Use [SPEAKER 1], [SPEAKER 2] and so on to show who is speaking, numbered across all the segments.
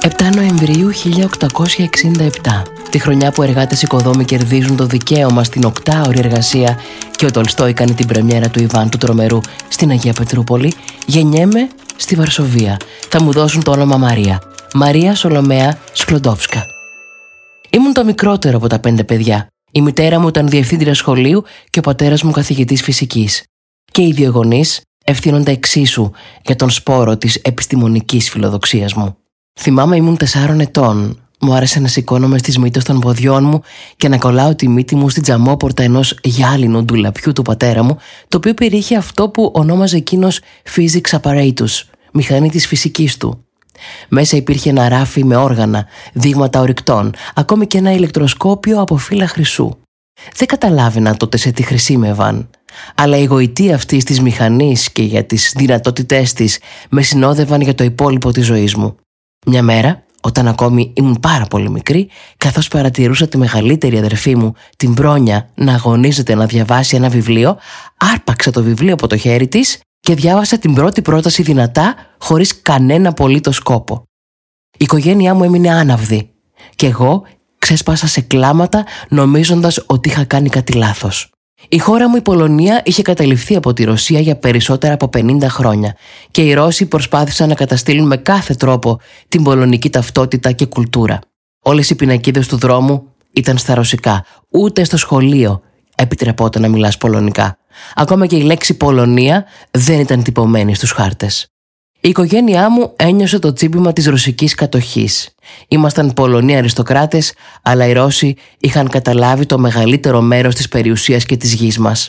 [SPEAKER 1] 7 Νοεμβρίου 1867 Τη χρονιά που εργάτες οικοδόμοι κερδίζουν το δικαίωμα στην οκτάωρη εργασία και ο Τολστόι κάνει την πρεμιέρα του Ιβάν του Τρομερού στην Αγία Πετρούπολη, γεννιέμαι στη Βαρσοβία. Θα μου δώσουν το όνομα Μαρία. Μαρία Σολομέα Σκλοντόφσκα. Ήμουν το μικρότερο από τα πέντε παιδιά. Η μητέρα μου ήταν διευθύντρια σχολείου και ο πατέρας μου καθηγητής φυσικής. Και οι δύο γονείς ευθύνονται εξίσου για τον σπόρο της επιστημονικής φιλοδοξίας μου. Θυμάμαι ήμουν τεσσάρων ετών. Μου άρεσε να σηκώνομαι στις μύτες των ποδιών μου και να κολλάω τη μύτη μου στην τζαμόπορτα ενός γυάλινου ντουλαπιού του πατέρα μου, το οποίο περιείχε αυτό που ονόμαζε εκείνος physics apparatus, μηχανή της φυσικής του. Μέσα υπήρχε ένα ράφι με όργανα, δείγματα ορυκτών, ακόμη και ένα ηλεκτροσκόπιο από φύλλα χρυσού. Δεν καταλάβαινα τότε σε τι χρησιμεύαν. Αλλά η γοητεία αυτής της μηχανής και για τις δυνατότητές της με συνόδευαν για το υπόλοιπο της ζωής μου. Μια μέρα, όταν ακόμη ήμουν πάρα πολύ μικρή, καθώς παρατηρούσα τη μεγαλύτερη αδερφή μου, την Πρόνια, να αγωνίζεται να διαβάσει ένα βιβλίο, άρπαξα το βιβλίο από το χέρι της και διάβασα την πρώτη πρόταση δυνατά, χωρίς κανένα απολύτως σκόπο. Η οικογένειά μου έμεινε άναυδη και εγώ ξέσπασα σε κλάματα νομίζοντας ότι είχα κάνει κάτι λάθος. Η χώρα μου η Πολωνία είχε καταληφθεί από τη Ρωσία για περισσότερα από 50 χρόνια και οι Ρώσοι προσπάθησαν να καταστήλουν με κάθε τρόπο την πολωνική ταυτότητα και κουλτούρα. Όλες οι πινακίδες του δρόμου ήταν στα ρωσικά. Ούτε στο σχολείο επιτρεπόταν να μιλάς πολωνικά. Ακόμα και η λέξη Πολωνία δεν ήταν τυπωμένη στους χάρτες. Η οικογένειά μου ένιωσε το τσίπημα της ρωσικής κατοχής. Ήμασταν Πολωνοί αριστοκράτες, αλλά οι Ρώσοι είχαν καταλάβει το μεγαλύτερο μέρος της περιουσίας και της γης μας.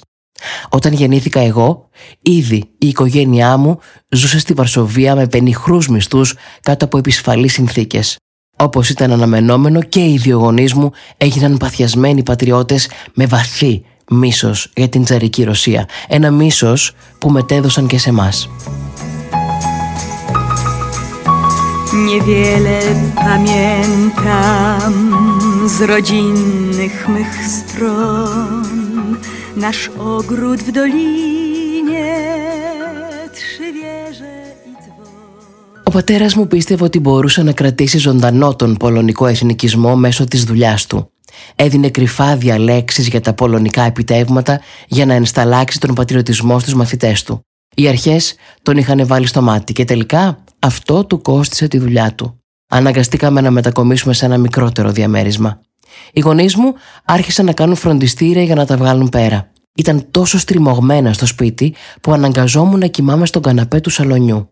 [SPEAKER 1] Όταν γεννήθηκα εγώ, ήδη η οικογένειά μου ζούσε στη Βαρσοβία με πενιχρούς μισθούς κάτω από επισφαλείς συνθήκες. Όπως ήταν αναμενόμενο και οι δύο γονείς μου έγιναν παθιασμένοι πατριώτες με βαθύ μίσος για την τσαρική Ρωσία. Ένα μίσος που μετέδωσαν και σε μας. Niewiele pamiętam z rodzinnych mych stron. Nasz ogród w dolinie, trzy wieże i dzwon. Ο πατέρας μου πίστευε ότι μπορούσε να κρατήσει ζωντανό τον πολωνικό εθνικισμό μέσω της δουλειάς του. Έδινε κρυφά διαλέξεις για τα πολωνικά επιτεύγματα για να ενσταλάξει τον πατριωτισμό στους μαθητές του. Οι αρχές τον είχαν βάλει στο μάτι και τελικά αυτό του κόστισε τη δουλειά του. Αναγκαστήκαμε να μετακομίσουμε σε ένα μικρότερο διαμέρισμα. Οι γονείς μου άρχισαν να κάνουν φροντιστήρια για να τα βγάλουν πέρα. Ήταν τόσο στριμωγμένα στο σπίτι που αναγκαζόμουν να κοιμάμαι στον καναπέ του σαλονιού.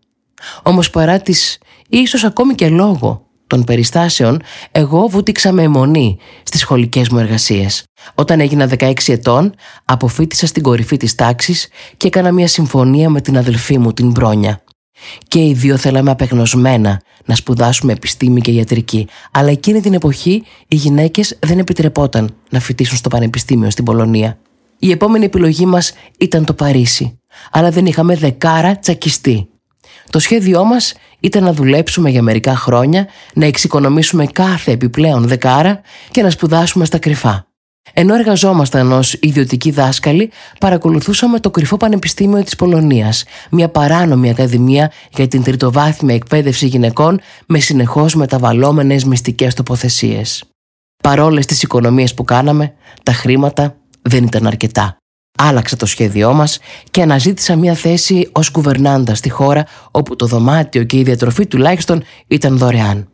[SPEAKER 1] Όμως παρά τις ίσως ακόμη και λόγω των περιστάσεων, εγώ βούτυξα με αιμονή στις σχολικές μου εργασίες. Όταν έγινα 16 ετών, αποφύτησα στην κορυφή της τάξης και έκανα μια συμφωνία με την αδελφή μου, την Μπρόνια. Και οι δύο θέλαμε απεγνωσμένα να σπουδάσουμε επιστήμη και ιατρική, αλλά εκείνη την εποχή οι γυναίκες δεν επιτρεπόταν να φοιτήσουν στο πανεπιστήμιο στην Πολωνία. Η επόμενη επιλογή μας ήταν το Παρίσι, αλλά δεν είχαμε δεκάρα τσακιστή. Το σχέδιό μας ήταν να δουλέψουμε για μερικά χρόνια, να εξοικονομήσουμε κάθε επιπλέον δεκάρα και να σπουδάσουμε στα κρυφά. Ενώ εργαζόμασταν ως ιδιωτικοί δάσκαλοι, παρακολουθούσαμε το κρυφό Πανεπιστήμιο της Πολωνίας, μια παράνομη ακαδημία για την τριτοβάθμια εκπαίδευση γυναικών με συνεχώς μεταβαλλόμενες μυστικές τοποθεσίες. Παρόλες τις οικονομίες που κάναμε, τα χρήματα δεν ήταν αρκετά. Άλλαξα το σχέδιό μας και αναζήτησα μια θέση ως κουβερνάντα στη χώρα όπου το δωμάτιο και η διατροφή τουλάχιστον ήταν δωρεάν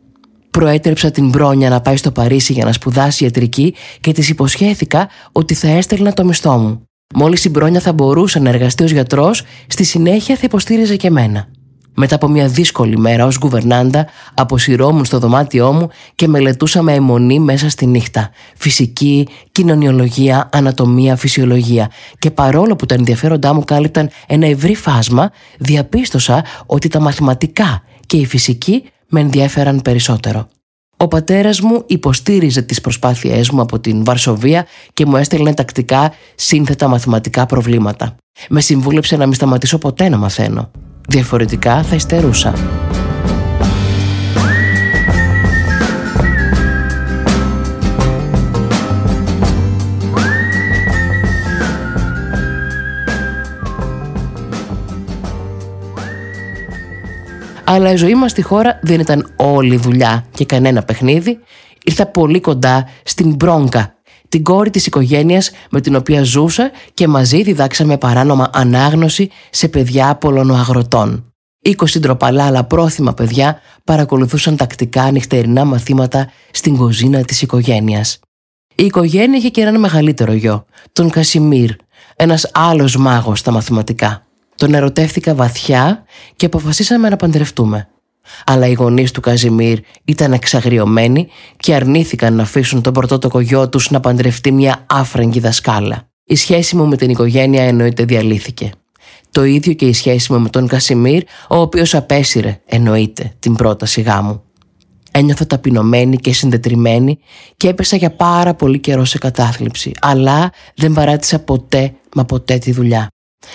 [SPEAKER 1] προέτρεψα την Μπρόνια να πάει στο Παρίσι για να σπουδάσει ιατρική και της υποσχέθηκα ότι θα έστελνα το μισθό μου. Μόλις η Μπρόνια θα μπορούσε να εργαστεί ως γιατρός, στη συνέχεια θα υποστήριζε και μένα. Μετά από μια δύσκολη μέρα ως γκουβερνάντα, αποσυρώμουν στο δωμάτιό μου και μελετούσα με αιμονή μέσα στη νύχτα. Φυσική, κοινωνιολογία, ανατομία, φυσιολογία. Και παρόλο που τα ενδιαφέροντά μου κάλυπταν ένα ευρύ φάσμα, διαπίστωσα ότι τα μαθηματικά και η φυσική με ενδιαφέραν περισσότερο. Ο πατέρας μου υποστήριζε τις προσπάθειές μου από την Βαρσοβία και μου έστελνε τακτικά σύνθετα μαθηματικά προβλήματα. Με συμβούλεψε να μην σταματήσω ποτέ να μαθαίνω. Διαφορετικά θα υστερούσα. Αλλά η ζωή μας στη χώρα δεν ήταν όλη δουλειά και κανένα παιχνίδι. Ήρθα πολύ κοντά στην Μπρόγκα, την κόρη της οικογένειας με την οποία ζούσα και μαζί διδάξαμε παράνομα ανάγνωση σε παιδιά πολωνοαγροτών. 20 ντροπαλά αλλά πρόθυμα παιδιά παρακολουθούσαν τακτικά νυχτερινά μαθήματα στην κοζίνα της οικογένειας. Η οικογένεια είχε και έναν μεγαλύτερο γιο, τον Κασιμίρ, ένας άλλος μάγος στα μαθηματικά. Τον ερωτεύτηκα βαθιά και αποφασίσαμε να παντρευτούμε. Αλλά οι γονείς του Καζιμίρ ήταν εξαγριωμένοι και αρνήθηκαν να αφήσουν τον πρωτότοκο γιο τους να παντρευτεί μια άφραγγη δασκάλα. Η σχέση μου με την οικογένεια εννοείται διαλύθηκε. Το ίδιο και η σχέση μου με τον Κασιμίρ, ο οποίος απέσυρε, εννοείται, την πρόταση γάμου. Ένιωθα ταπεινωμένη και συντετριμένη και έπεσα για πάρα πολύ καιρό σε κατάθλιψη, αλλά δεν παράτησα ποτέ μα ποτέ τη δουλειά.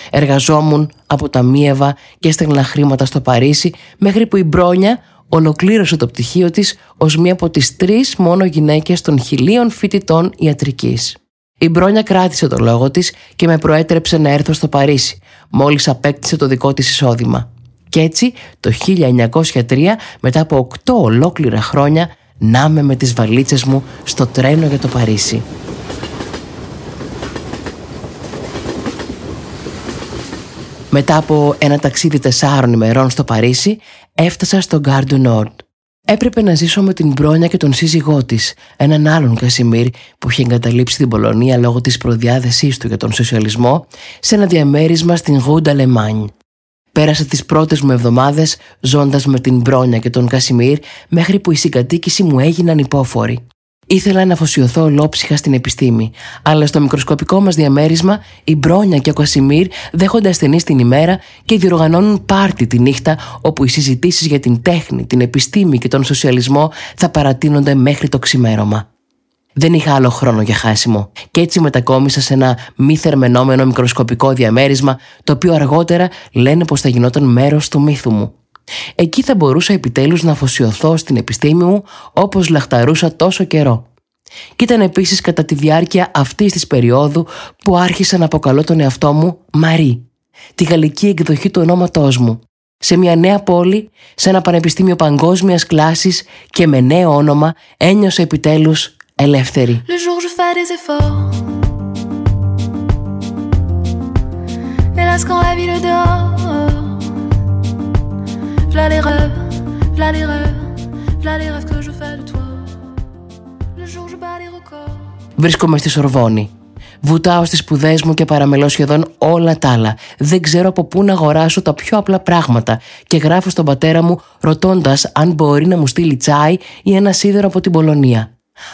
[SPEAKER 1] Εργαζόμουν από τα Μίεβα και έστελνα χρήματα στο Παρίσι μέχρι που η Μπρόνια ολοκλήρωσε το πτυχίο της ως μία από τις τρεις μόνο γυναίκες των χιλίων φοιτητών ιατρικής. Η Μπρόνια κράτησε το λόγο της και με προέτρεψε να έρθω στο Παρίσι, μόλις απέκτησε το δικό της εισόδημα. Κι έτσι το 1903 μετά από 8 ολόκληρα χρόνια να με τις βαλίτσες μου στο τρένο για το Παρίσι. Μετά από ένα ταξίδι τεσσάρων ημερών στο Παρίσι, έφτασα στο Γκάρντο Νόρντ. Έπρεπε να ζήσω με την Μπρόνια και τον σύζυγό της, έναν άλλον Κασιμίρ που είχε εγκαταλείψει την Πολωνία λόγω της προδιάθεσής του για τον σοσιαλισμό, σε ένα διαμέρισμα στην Γούντα Λεμάνι. Πέρασα τις πρώτες μου εβδομάδες ζώντας με την Μπρόνια και τον Κασιμίρ μέχρι που η συγκατοίκηση μου έγιναν υπόφοροι. Ήθελα να αφοσιωθώ ολόψυχα στην επιστήμη, αλλά στο μικροσκοπικό μας διαμέρισμα η Μπρόνια και ο Κασιμίρ δέχονται ασθενείς την ημέρα και διοργανώνουν πάρτι τη νύχτα, όπου οι συζητήσεις για την τέχνη, την επιστήμη και τον σοσιαλισμό θα παρατείνονται μέχρι το ξημέρωμα. Δεν είχα άλλο χρόνο για χάσιμο και έτσι μετακόμισα σε ένα μη θερμενόμενο μικροσκοπικό διαμέρισμα το οποίο αργότερα λένε πως θα γινόταν μέρος του μύθου μου. Εκεί θα μπορούσα επιτέλους να αφοσιωθώ στην επιστήμη μου όπως λαχταρούσα τόσο καιρό. Και ήταν επίσης κατά τη διάρκεια αυτής της περίοδου που άρχισα να αποκαλώ τον εαυτό μου Μαρή, τη γαλλική εκδοχή του ονόματός μου, σε μια νέα πόλη, σε ένα πανεπιστήμιο παγκόσμιας κλάσης και με νέο όνομα ένιωσα επιτέλους ελεύθερη. V'là les rêves, v'là les rêves, v'là les rêves que je fais de toi. Le jour je bats les records. Βρίσκομαι στη Σορβόνη. Βουτάω στις σπουδές μου και παραμελώ σχεδόν όλα τα άλλα. Δεν ξέρω από πού να αγοράσω τα πιο απλά πράγματα και γράφω στον πατέρα μου ρωτώντας αν μπορεί να μου στείλει τσάι ή ένα σίδερο από την Πολωνία.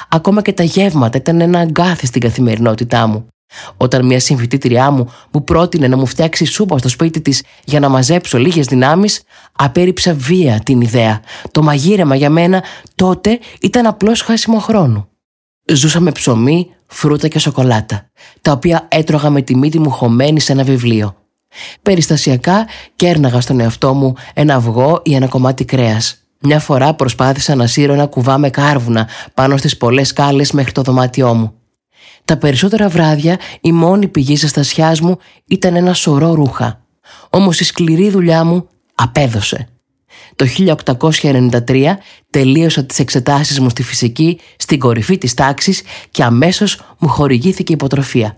[SPEAKER 1] Ακόμα και τα γεύματα ήταν ένα αγκάθι στην καθημερινότητά μου. Όταν μια συμφιτήτριά μου μου πρότεινε να μου φτιάξει σούπα στο σπίτι της για να μαζέψω λίγες δυνάμεις, απέρριψα βία την ιδέα. Το μαγείρεμα για μένα τότε ήταν απλώς χάσιμο χρόνο. Ζούσα με ψωμί, φρούτα και σοκολάτα, τα οποία έτρωγα με τη μύτη μου χωμένη σε ένα βιβλίο. Περιστασιακά κέρναγα στον εαυτό μου ένα αυγό ή ένα κομμάτι κρέας. Μια φορά προσπάθησα να σύρω ένα κουβά με κάρβουνα πάνω στις πολλές σκάλες μέχρι το δωμάτιό μου. Τα περισσότερα βράδια η μόνη πηγή ζεστασιά μου ήταν ένα σωρό ρούχα. Όμως η σκληρή δουλειά μου απέδωσε. Το 1893 τελείωσα τις εξετάσεις μου στη φυσική στην κορυφή της τάξης και αμέσως μου χορηγήθηκε υποτροφία.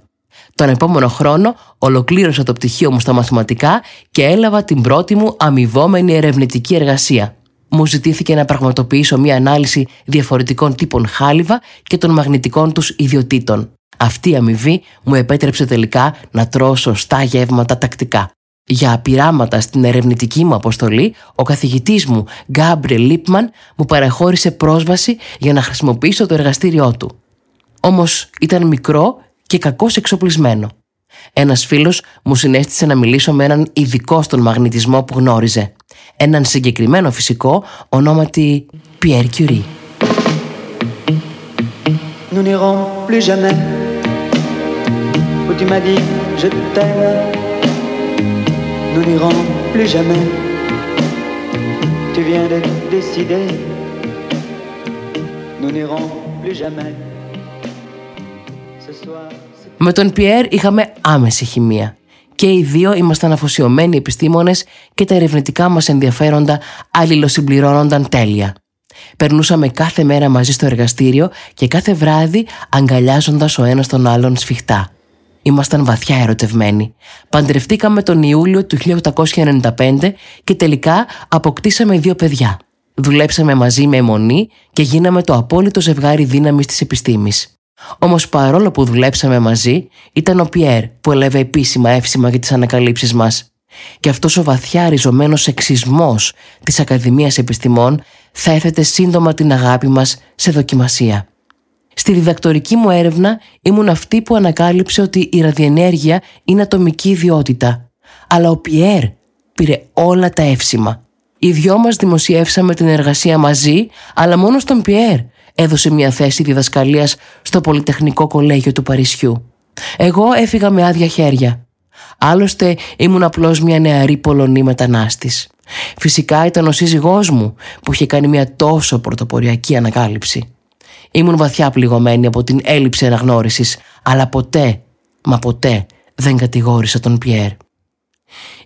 [SPEAKER 1] Τον επόμενο χρόνο ολοκλήρωσα το πτυχίο μου στα μαθηματικά και έλαβα την πρώτη μου αμοιβόμενη ερευνητική εργασία. Μου ζητήθηκε να πραγματοποιήσω μια ανάλυση διαφορετικών τύπων χάλιβα και των μαγνητικών τους ιδιωτήτων. Αυτή η αμοιβή μου επέτρεψε τελικά να τρώω σωστά γεύματα τακτικά. Για πειράματα στην ερευνητική μου αποστολή, ο καθηγητής μου, Γκάμπρε Λίπμαν, μου παραχώρησε πρόσβαση για να χρησιμοποιήσω το εργαστήριό του. Όμως ήταν μικρό και κακώς εξοπλισμένο. Ένας φίλος μου συνέστησε να μιλήσω με έναν ειδικό στον μαγνητισμό που γνώριζε. Έναν συγκεκριμένο φυσικό ονόματι Pierre Curie. Nous n'irons plus jamais où tu m'as dit je t'aime. Nous n'irons plus jamais. Tu viens de décider. Nous n'irons plus jamais. Ce soir. Με τον Πιέρ είχαμε άμεση χημεία Και οι δύο ήμασταν αφοσιωμένοι επιστήμονες και τα ερευνητικά μας ενδιαφέροντα αλληλοσυμπληρώνονταν τέλεια. Περνούσαμε κάθε μέρα μαζί στο εργαστήριο και κάθε βράδυ αγκαλιάζοντας ο ένας τον άλλον σφιχτά. Ήμασταν βαθιά ερωτευμένοι. Παντρευτήκαμε τον Ιούλιο του 1895 και τελικά αποκτήσαμε δύο παιδιά. Δουλέψαμε μαζί με αιμονή και γίναμε το απόλυτο ζευγάρι δύναμης της επιστήμης. Όμως παρόλο που δουλέψαμε μαζί, ήταν ο Πιέρ που έλαβε επίσημα εύσημα για τις ανακαλύψεις μας. Και αυτός ο βαθιά ριζωμένος σεξισμός της Ακαδημίας Επιστημών θα έθετε σύντομα την αγάπη μας σε δοκιμασία. Στη διδακτορική μου έρευνα ήμουν αυτή που ανακάλυψε ότι η ραδιενέργεια είναι ατομική ιδιότητα. Αλλά ο Πιέρ πήρε όλα τα εύσημα. Οι δυο μας δημοσιεύσαμε την εργασία μαζί, αλλά μόνο στον Πιέρ έδωσε μια θέση διδασκαλίας στο Πολυτεχνικό Κολέγιο του Παρισιού. Εγώ έφυγα με άδεια χέρια. Άλλωστε ήμουν απλώς μια νεαρή Πολωνή μετανάστης. Φυσικά ήταν ο σύζυγός μου που είχε κάνει μια τόσο πρωτοποριακή ανακάλυψη. Ήμουν βαθιά πληγωμένη από την έλλειψη αναγνώρισης, αλλά ποτέ, μα ποτέ δεν κατηγόρησα τον Πιέρ.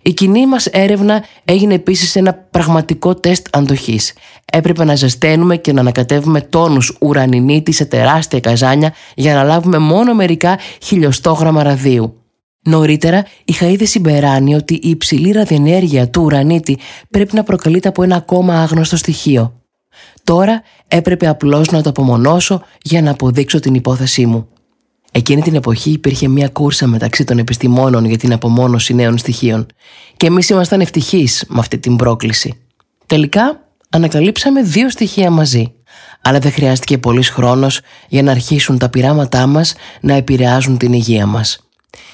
[SPEAKER 1] Η κοινή μας έρευνα έγινε επίσης ένα πραγματικό τεστ αντοχής. Έπρεπε να ζεσταίνουμε και να ανακατεύουμε τόνους ουρανινίτης σε τεράστια καζάνια για να λάβουμε μόνο μερικά χιλιοστόγραμμα ραδίου. Νωρίτερα είχα ήδη συμπεράνει ότι η υψηλή ραδιενέργεια του ουρανίτη πρέπει να προκαλείται από ένα ακόμα άγνωστο στοιχείο. Τώρα έπρεπε απλώς να το απομονώσω για να αποδείξω την υπόθεσή μου. Εκείνη την εποχή υπήρχε μια κούρσα μεταξύ των επιστημόνων για την απομόνωση νέων στοιχείων και εμείς ήμασταν ευτυχείς με αυτή την πρόκληση. Τελικά ανακαλύψαμε δύο στοιχεία μαζί, αλλά δεν χρειάστηκε πολύς χρόνος για να αρχίσουν τα πειράματά μας να επηρεάζουν την υγεία μας.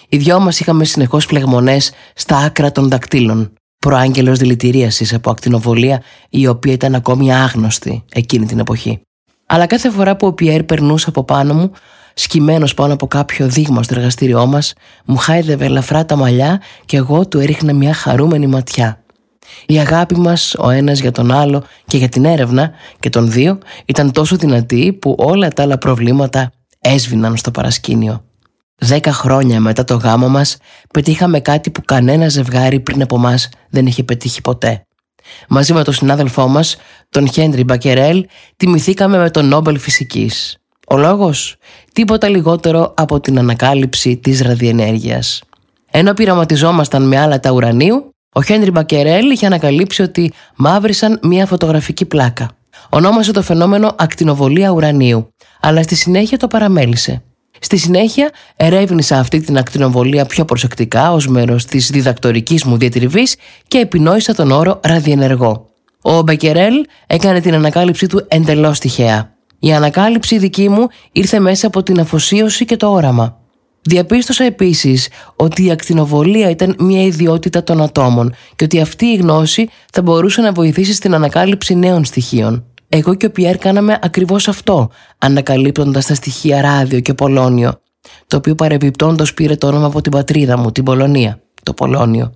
[SPEAKER 1] Οι δυο μας είχαμε συνεχώς φλεγμονές στα άκρα των δακτύλων, προάγγελος δηλητηρίασης από ακτινοβολία η οποία ήταν ακόμη άγνωστη εκείνη την εποχή. Αλλά κάθε φορά που ο Πιέρ περνούσε από πάνω μου, σκυμμένος πάνω από κάποιο δείγμα στο εργαστήριό μας, μου χάιδευε ελαφρά τα μαλλιά και εγώ του έριχνα μια χαρούμενη ματιά. Η αγάπη μας ο ένας για τον άλλο και για την έρευνα και των δύο ήταν τόσο δυνατή που όλα τα άλλα προβλήματα έσβηναν στο παρασκήνιο. Δέκα χρόνια μετά το γάμο μας πετύχαμε κάτι που κανένα ζευγάρι πριν από μας δεν είχε πετύχει ποτέ. Μαζί με τον συνάδελφό μας, τον Χέντρι Μπακερέλ, τιμηθήκαμε με τον Νόμπελ Φυσικής. Ο λόγος, τίποτα λιγότερο από την ανακάλυψη της ραδιενέργειας. Ενώ πειραματιζόμασταν με άλλα τα ουρανίου, ο Χένρι Μπακερέλ είχε ανακαλύψει ότι μαύρισαν μια φωτογραφική πλάκα. Ονόμασε το φαινόμενο ακτινοβολία ουρανίου, αλλά στη συνέχεια το παραμέλησε. Στη συνέχεια ερεύνησα αυτή την ακτινοβολία πιο προσεκτικά ως μέρος της διδακτορικής μου διατριβής και επινόησα τον όρο ραδιενεργό. Ο Μπακερέλ έκανε την ανακάλυψή του εντελώς τυχαία. Η ανακάλυψη δική μου ήρθε μέσα από την αφοσίωση και το όραμα. Διαπίστωσα επίσης ότι η ακτινοβολία ήταν μια ιδιότητα των ατόμων και ότι αυτή η γνώση θα μπορούσε να βοηθήσει στην ανακάλυψη νέων στοιχείων. Εγώ και ο Πιέρ κάναμε ακριβώς αυτό, ανακαλύπτοντας τα στοιχεία ράδιο και πολώνιο, το οποίο παρεμπιπτόντως πήρε το όνομα από την πατρίδα μου, την Πολωνία, το Πολώνιο.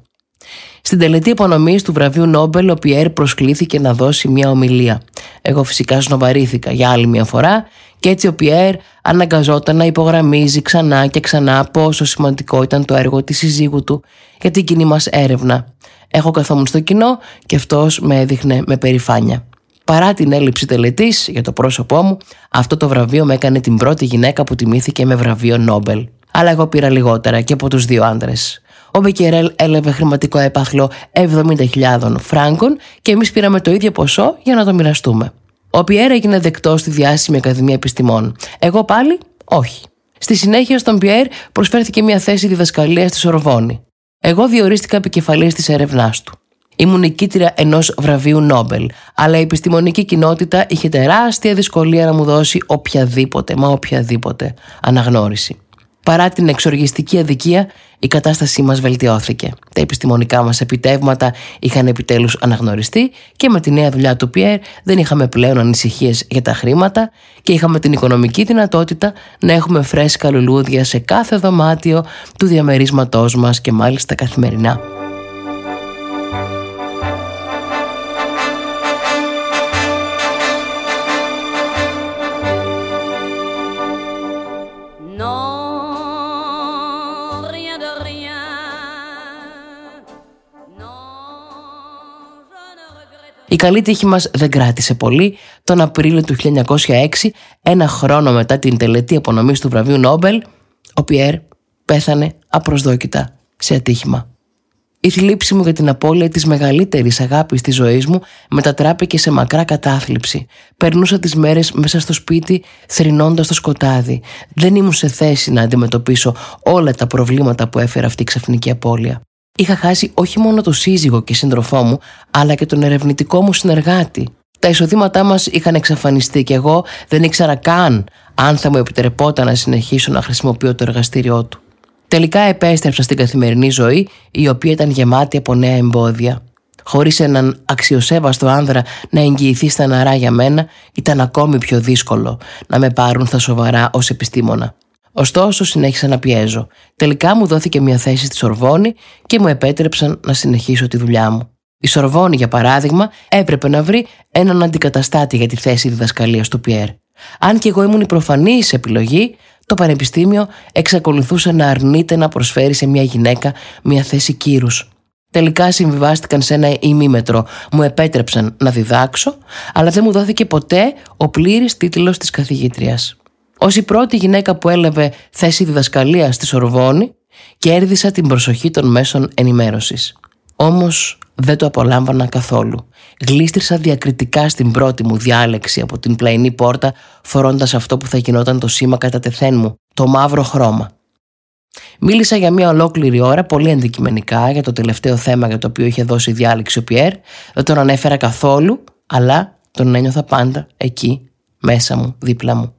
[SPEAKER 1] Στην τελετή απονομή του βραβείου Νόμπελ, ο Πιέρ προσκλήθηκε να δώσει μια ομιλία. Εγώ φυσικά σνοβαρήθηκα για άλλη μια φορά και έτσι ο Πιέρ αναγκαζόταν να υπογραμμίζει ξανά και ξανά πόσο σημαντικό ήταν το έργο της συζύγου του για την κοινή μας έρευνα. Έχω καθόμουν στο κοινό και αυτός με έδειχνε με περηφάνεια. Παρά την έλλειψη τελετής για το πρόσωπό μου, αυτό το βραβείο με έκανε την πρώτη γυναίκα που τιμήθηκε με βραβείο Νόμπελ. Αλλά εγώ πήρα λιγότερα και από τους δύο άντρες. Ο Μπεκερέλ έλαβε χρηματικό έπαθλο 70.000 φράγκων και εμείς πήραμε το ίδιο ποσό για να το μοιραστούμε. Ο Πιέρ έγινε δεκτός στη διάσημη Ακαδημία Επιστημών. Εγώ πάλι, όχι. Στη συνέχεια, στον Πιέρ προσφέρθηκε μια θέση διδασκαλίας στη Σορβόνη. Εγώ διορίστηκα επικεφαλής της έρευνάς του. Ήμουν νικήτρια ενός βραβείου Νόμπελ, αλλά η επιστημονική κοινότητα είχε τεράστια δυσκολία να μου δώσει οποιαδήποτε, μα οποιαδήποτε αναγνώριση. Παρά την εξοργιστική αδικία, η κατάστασή μας βελτιώθηκε. Τα επιστημονικά μας επιτεύγματα είχαν επιτέλους αναγνωριστεί και με τη νέα δουλειά του Πιέρ δεν είχαμε πλέον ανησυχίες για τα χρήματα και είχαμε την οικονομική δυνατότητα να έχουμε φρέσκα λουλούδια σε κάθε δωμάτιο του διαμερίσματός μας και μάλιστα καθημερινά. Η καλή τύχη μας δεν κράτησε πολύ. Τον Απρίλιο του 1906, ένα χρόνο μετά την τελετή απονομής του βραβείου Νόμπελ, ο Πιέρ πέθανε απροσδόκητα σε ατύχημα. Η θλίψη μου για την απώλεια της μεγαλύτερης αγάπης της ζωής μου μετατράπηκε σε μακρά κατάθλιψη. Περνούσα τις μέρες μέσα στο σπίτι θρυνώντας το σκοτάδι. Δεν ήμουν σε θέση να αντιμετωπίσω όλα τα προβλήματα που έφερε αυτή η ξαφνική απώλεια. Είχα χάσει όχι μόνο το σύζυγο και σύντροφό μου, αλλά και τον ερευνητικό μου συνεργάτη. Τα εισοδήματά μας είχαν εξαφανιστεί και εγώ δεν ήξερα καν αν θα μου επιτρεπόταν να συνεχίσω να χρησιμοποιώ το εργαστήριό του. Τελικά επέστρεψα στην καθημερινή ζωή, η οποία ήταν γεμάτη από νέα εμπόδια. Χωρίς έναν αξιοσέβαστο άνδρα να εγγυηθεί στεναρά για μένα, ήταν ακόμη πιο δύσκολο να με πάρουν στα σοβαρά ως επιστήμονα. Ωστόσο, συνέχισα να πιέζω. Τελικά μου δόθηκε μια θέση στη Σορβόνη και μου επέτρεψαν να συνεχίσω τη δουλειά μου. Η Σορβόνη, για παράδειγμα, έπρεπε να βρει έναν αντικαταστάτη για τη θέση διδασκαλίας του Πιέρ. Αν και εγώ ήμουν η προφανή επιλογή, το Πανεπιστήμιο εξακολουθούσε να αρνείται να προσφέρει σε μια γυναίκα μια θέση κύρους. Τελικά συμβιβάστηκαν σε ένα ημίμετρο, μου επέτρεψαν να διδάξω, αλλά δεν μου δόθηκε ποτέ ο πλήρης τίτλος της καθηγήτριας. Ω η πρώτη γυναίκα που έλαβε θέση διδασκαλία στη Σορβόνη, κέρδισα την προσοχή των μέσων ενημέρωσης. Όμως δεν το απολάμβανα καθόλου. Γλίστρισα διακριτικά στην πρώτη μου διάλεξη από την πλαϊνή πόρτα, φορώντας αυτό που θα γινόταν το σήμα κατά τεθέν μου, το μαύρο χρώμα. Μίλησα για μια ολόκληρη ώρα πολύ αντικειμενικά για το τελευταίο θέμα για το οποίο είχε δώσει διάλεξη ο Πιέρ. Δεν τον ανέφερα καθόλου, αλλά τον ένιωθα πάντα εκεί, μέσα μου, δίπλα μου.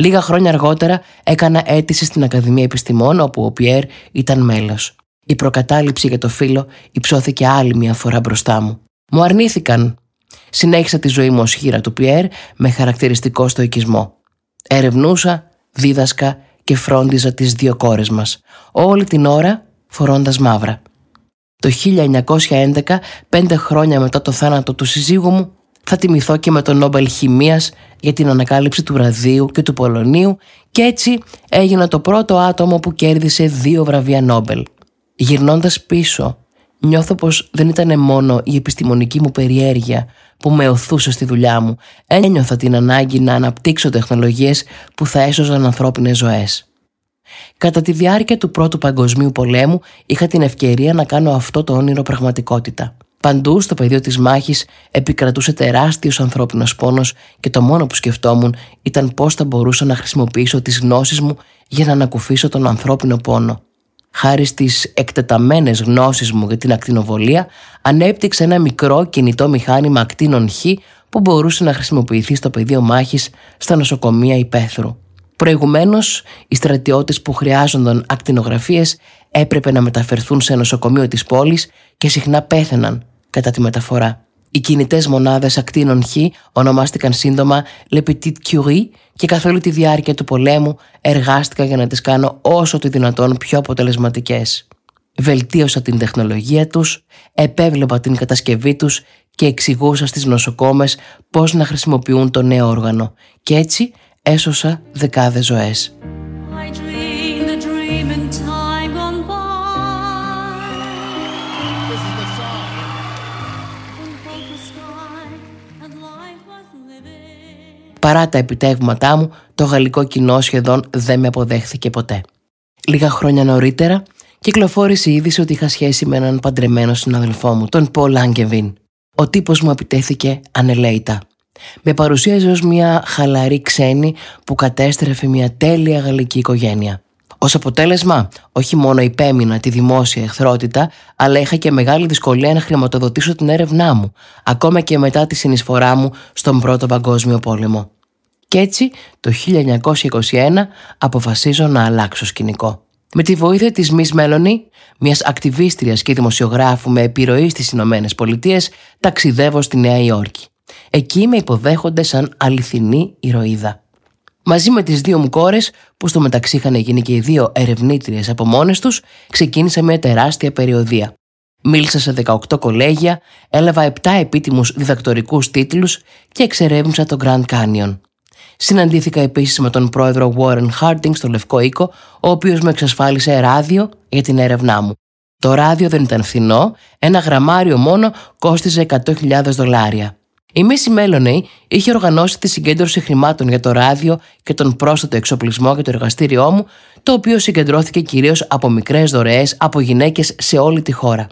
[SPEAKER 1] Λίγα χρόνια αργότερα έκανα αίτηση στην Ακαδημία Επιστημών όπου ο Πιέρ ήταν μέλος. Η προκατάληψη για το φίλο υψώθηκε άλλη μια φορά μπροστά μου. Μου αρνήθηκαν. Συνέχισα τη ζωή μου ως χείρα του Πιέρ με χαρακτηριστικό στοικισμό. Ερευνούσα, δίδασκα και φρόντιζα τις δύο κόρες μας. Όλη την ώρα φορώντας μαύρα. Το 1911, πέντε χρόνια μετά το θάνατο του συζύγου μου, θα τιμηθώ και με τον Νόμπελ Χημίας για την ανακάλυψη του ραδίου και του πολωνίου και έτσι έγινα το πρώτο άτομο που κέρδισε δύο βραβεία Νόμπελ. Γυρνώντας πίσω, νιώθω πως δεν ήταν μόνο η επιστημονική μου περιέργεια που με οθούσε στη δουλειά μου. Ένιωθα την ανάγκη να αναπτύξω τεχνολογίες που θα έσωζαν ανθρώπινες ζωές. Κατά τη διάρκεια του Πρώτου Παγκοσμίου Πολέμου είχα την ευκαιρία να κάνω αυτό το όνειρο πραγματικότητα. Παντού στο πεδίο της μάχης επικρατούσε τεράστιος ανθρώπινος πόνος και το μόνο που σκεφτόμουν ήταν πώς θα μπορούσα να χρησιμοποιήσω τις γνώσεις μου για να ανακουφίσω τον ανθρώπινο πόνο. Χάρη στις εκτεταμένες γνώσεις μου για την ακτινοβολία, ανέπτυξε ένα μικρό κινητό μηχάνημα ακτίνων Χ που μπορούσε να χρησιμοποιηθεί στο πεδίο μάχης στα νοσοκομεία υπαίθρου. Προηγουμένως, οι στρατιώτες που χρειάζονταν ακτινογραφίες έπρεπε να μεταφερθούν σε νοσοκομείο της πόλης και συχνά πέθαιναν κατά τη μεταφορά. Οι κινητές μονάδες ακτίνων Χ ονομάστηκαν σύντομα Le Petit Curie και καθ' όλη τη διάρκεια του πολέμου εργάστηκα για να τις κάνω όσο το δυνατόν πιο αποτελεσματικές. Βελτίωσα την τεχνολογία τους, επέβλεπα την κατασκευή τους και εξηγούσα στις νοσοκόμες πώς να χρησιμοποιούν το νέο όργανο. Και έτσι έσωσα δεκάδες ζωές. Παρά τα επιτεύγματά μου, το γαλλικό κοινό σχεδόν δεν με αποδέχθηκε ποτέ. Λίγα χρόνια νωρίτερα, κυκλοφόρησε η είδηση ότι είχα σχέση με έναν παντρεμένο συναδελφό μου, τον Πολ Άγκεβιν. Ο τύπος μου επιτέθηκε ανελαίητα. Με παρουσίαζε ως μια χαλαρή ξένη που κατέστρεφε μια τέλεια γαλλική οικογένεια. Ω αποτέλεσμα, όχι μόνο υπέμεινα τη δημόσια εχθρότητα, αλλά είχα και μεγάλη δυσκολία να χρηματοδοτήσω την έρευνά μου, ακόμα και μετά τη συνεισφορά μου στον Πρώτο Παγκόσμιο Πόλεμο. Κι έτσι, το 1921 αποφασίζω να αλλάξω σκηνικό. Με τη βοήθεια της Miss Μέλονη, μιας ακτιβίστριας και δημοσιογράφου με επιρροή στις Ηνωμένες Πολιτείες, ταξιδεύω στη Νέα Υόρκη. Εκεί με υποδέχονται σαν αληθινή ηρωίδα. Μαζί με τις δύο μου κόρες, που στο μεταξύ είχαν γίνει και οι δύο ερευνήτριες από μόνες τους, ξεκίνησα μια τεράστια περιοδία. Μίλησα σε 18 κολέγια, έλαβα 7 επίτιμους διδακτορικούς τίτλους και εξερεύνησα το Grand Canyon. Συναντήθηκα επίσης με τον πρόεδρο Warren Harding στο Λευκό Οίκο, ο οποίος με εξασφάλισε ράδιο για την έρευνά μου. Το ράδιο δεν ήταν φθηνό, ένα γραμμάριο μόνο κόστιζε 100.000 δολάρια. Η Μίση Μέλονεϊ είχε οργανώσει τη συγκέντρωση χρημάτων για το ράδιο και τον πρόσθετο εξοπλισμό για το εργαστήριό μου, το οποίο συγκεντρώθηκε κυρίως από μικρές δωρεές από γυναίκες σε όλη τη χώρα.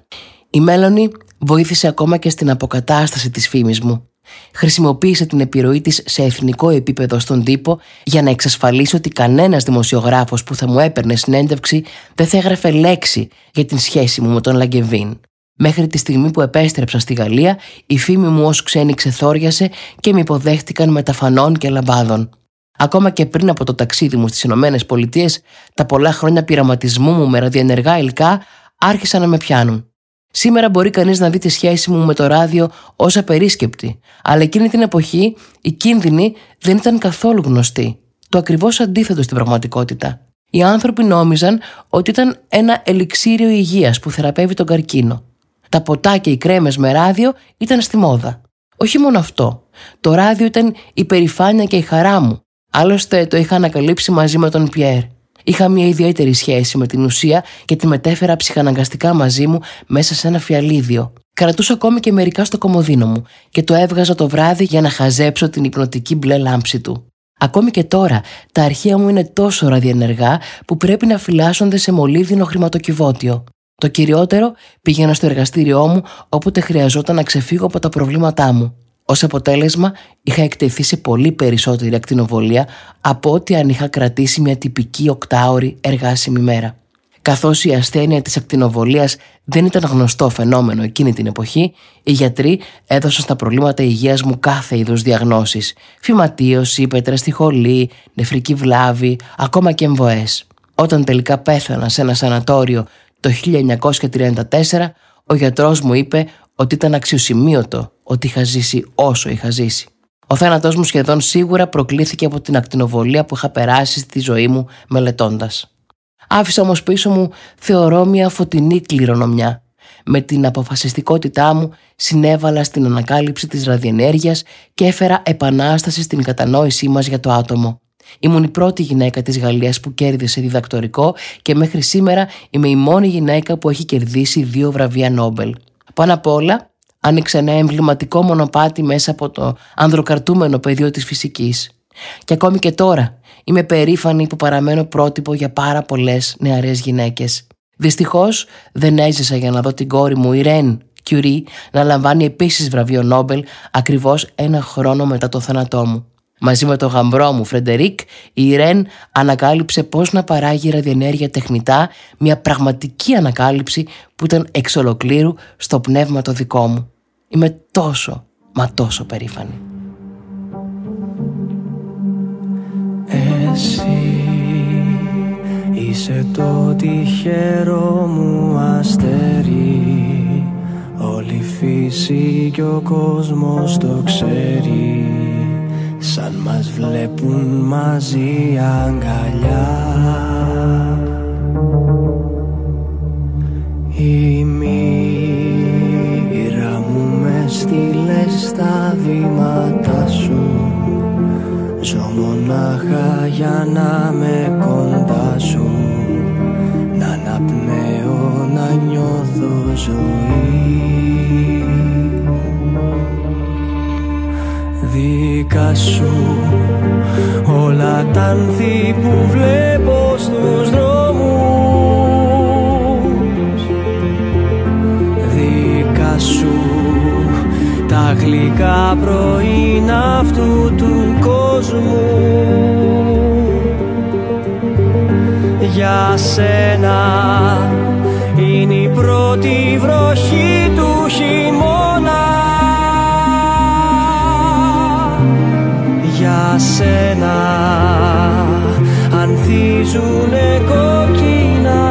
[SPEAKER 1] Η Μέλονη βοήθησε ακόμα και στην αποκατάσταση της φήμης μου. Χρησιμοποίησε την επιρροή της σε εθνικό επίπεδο στον τύπο για να εξασφαλίσει ότι κανένας δημοσιογράφος που θα μου έπαιρνε συνέντευξη δεν θα έγραφε λέξη για την σχέση μου με τον Λαγκεβίν. Μέχρι τη στιγμή που επέστρεψα στη Γαλλία, η φήμη μου ως ξένη ξεθόριασε και με υποδέχτηκαν με τα φανών και λαμπάδων. Ακόμα και πριν από το ταξίδι μου στις Ηνωμένες Πολιτείες, τα πολλά χρόνια πειραματισμού μου με ραδιενεργά υλικά άρχισαν να με πιάνουν. Σήμερα μπορεί κανείς να δει τη σχέση μου με το ράδιο ως απερίσκεπτη, αλλά εκείνη την εποχή οι κίνδυνοι δεν ήταν καθόλου γνωστοί. Το ακριβώς αντίθετο στην πραγματικότητα. Οι άνθρωποι νόμιζαν ότι ήταν ένα ελιξίριο υγείας που θεραπεύει τον καρκίνο. Τα ποτά και οι κρέμες με ράδιο ήταν στη μόδα. Όχι μόνο αυτό. Το ράδιο ήταν η περηφάνεια και η χαρά μου. Άλλωστε το είχα ανακαλύψει μαζί με τον Πιέρ. Είχα μια ιδιαίτερη σχέση με την ουσία και τη μετέφερα ψυχαναγκαστικά μαζί μου μέσα σε ένα φιαλίδιο. Κρατούσα ακόμη και μερικά στο κομμωδίνο μου και το έβγαζα το βράδυ για να χαζέψω την υπνοτική μπλε λάμψη του. Ακόμη και τώρα, τα αρχεία μου είναι τόσο ραδιενεργά που πρέπει να φυλάσσονται σε μολύβδινο χρηματοκιβώτιο. Το κυριότερο πήγαινα στο εργαστήριό μου όποτε χρειαζόταν να ξεφύγω από τα προβλήματά μου. Ω αποτέλεσμα, είχα εκτεθεί σε πολύ περισσότερη ακτινοβολία από ό,τι αν είχα κρατήσει μια τυπική οκτάωρη εργάσιμη μέρα. Καθώς η ασθένεια της ακτινοβολίας δεν ήταν γνωστό φαινόμενο εκείνη την εποχή, οι γιατροί έδωσαν στα προβλήματα υγείας μου κάθε είδους διαγνώσεις. Φυματίωση, πέτρα στη χολή, νεφρική βλάβη, ακόμα και εμβοές. Όταν τελικά πέθανα σε ένα σανατόριο το 1934, ο γιατρός μου είπε ότι ήταν αξιοσημείωτο ότι είχα ζήσει όσο είχα ζήσει. Ο θάνατός μου σχεδόν σίγουρα προκλήθηκε από την ακτινοβολία που είχα περάσει στη ζωή μου μελετώντας. Άφησα όμως πίσω μου θεωρώ μια φωτεινή κληρονομιά. Με την αποφασιστικότητά μου συνέβαλα στην ανακάλυψη της ραδιενέργειας και έφερα επανάσταση στην κατανόησή μας για το άτομο. Ήμουν η πρώτη γυναίκα της Γαλλίας που κέρδισε διδακτορικό και μέχρι σήμερα είμαι η μόνη γυναίκα που έχει κερδίσει δύο βραβεία Νόμπελ. Πάνω απ' όλα, άνοιξε ένα εμβληματικό μονοπάτι μέσα από το ανδροκαρτούμενο πεδίο της φυσικής. Και ακόμη και τώρα είμαι περήφανη που παραμένω πρότυπο για πάρα πολλές νεαρές γυναίκες. Δυστυχώς δεν έζησα για να δω την κόρη μου η Ρεν Κιουρί να λαμβάνει επίσης βραβείο Νόμπελ ακριβώς ένα χρόνο μετά το θάνατό μου. Μαζί με τον γαμπρό μου Φρεντερίκ, η Ιρέν ανακάλυψε πώς να παράγει ραδιενέργεια τεχνητά, μια πραγματική ανακάλυψη που ήταν εξ ολοκλήρου στο πνεύμα το δικό μου. Είμαι τόσο, μα τόσο περήφανη.
[SPEAKER 2] Εσύ είσαι το τυχερό μου αστέρι Όλη η φύση και ο κόσμος το ξέρει Σαν μας βλέπουν μαζί αγκαλιά. Η μοίρα μου με στείλε στα βήματα σου. Ζω μονάχα για να με κοντά σου. Να αναπνέω, να νιώθω ζωή δικά σου. Όλα τα ανθή που βλέπω στους δρόμους. Δικά σου. Τα γλυκά πρωίνα αυτού του κόσμου. Για σένα είναι η πρώτη βροχή του σένα. Ανθίζουνε κόκκινα